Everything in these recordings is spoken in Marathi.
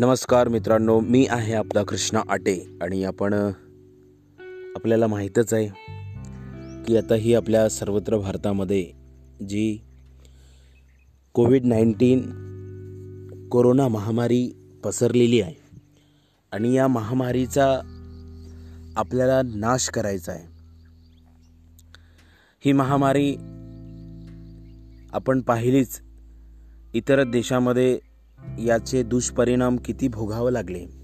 नमस्कार मित्रांनो मी आहे आपला कृष्णा आटे आणि आपण आपल्याला माहीतच आहे की आता ही आपल्या सर्वत्र भारतामध्ये जी कोविड नाईन्टीन कोरोना महामारी पसरलेली आहे आणि या महामारीचा आपल्याला नाश करायचा आहे ही महामारी आपण पाहिलीच इतर देशामध्ये याचे दुष्परिणाम किती भोगावं लागले?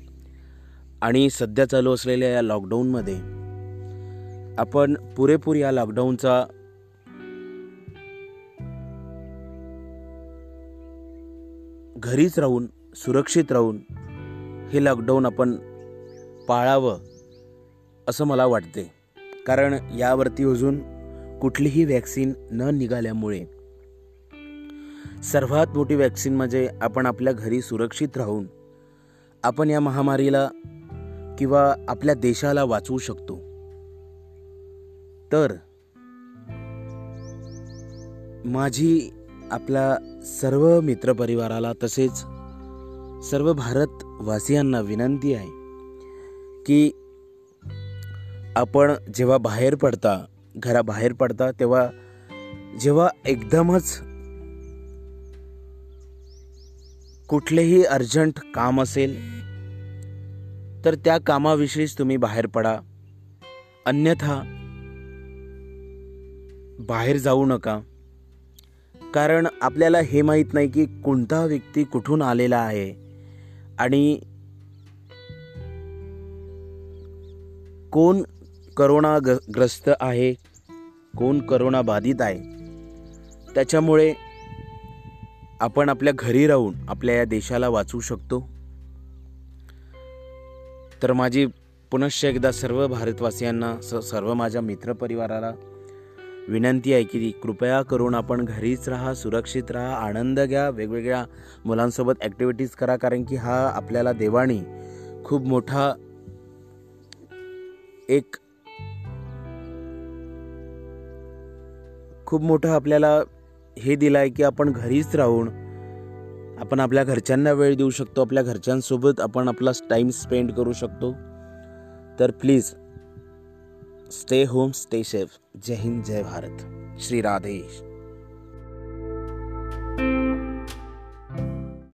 आणि सध्या चालू असलेल्या या लॉकडाऊनमध्ये आपण पुरेपूर या लॉकडाऊनचा घरीच राहून सुरक्षित राहून हे लॉकडाऊन आपण पाळावं असं मला वाटते कारण यावरती अजून कुठलीही वॅक्सिन न निघाल्यामुळे सर्वात मोठी वॅक्सिन म्हणजे आपण आपल्या घरी सुरक्षित राहून आपण या महामारीला किंवा आपल्या देशाला वाचवू शकतो. तर माझी आपल्या सर्व मित्रपरिवाराला तसेच सर्व भारतवासियांना विनंती आहे की आपण जेव्हा बाहेर पडता घराबाहेर पडता तेव्हा जेव्हा एकदमच कुठलेही अर्जंट काम असेल तर त्या कामाविषयीच तुम्ही बाहेर पडा. अन्यथा बाहेर जाऊ नका. कारण आपल्याला हे माहीत नाही की कोणता व्यक्ती कुठून आलेला आहे आणि कोण करोना ग्रस्त आहे कोण करोना बाधित आहे. त्याच्यामुळे आपण आपल्या घरी राहून आपल्या या देशाला वाचवू शकतो? तर माझी पुनश्च एकदा सर्व भारतवासियांना स सर्व माझ्या मित्रपरिवाराला विनंती आहे की कृपया करून आपण घरीच राहा सुरक्षित राहा आनंद घ्या वेगवेगळ्या मुलांसोबत ॲक्टिव्हिटीज करा कारण की हा आपल्याला देवाणी खूप मोठा एक खूप मोठं आपल्याला हे दिलं आहे की आपण घरीच राहून आपण आपल्या घरच्यांना वेळ देऊ शकतो आपल्या घरच्यांसोबत आपण आपला टाईम स्पेंड करू शकतो. तर please stay home stay safe जय हिंद जय भारत. श्री राधेश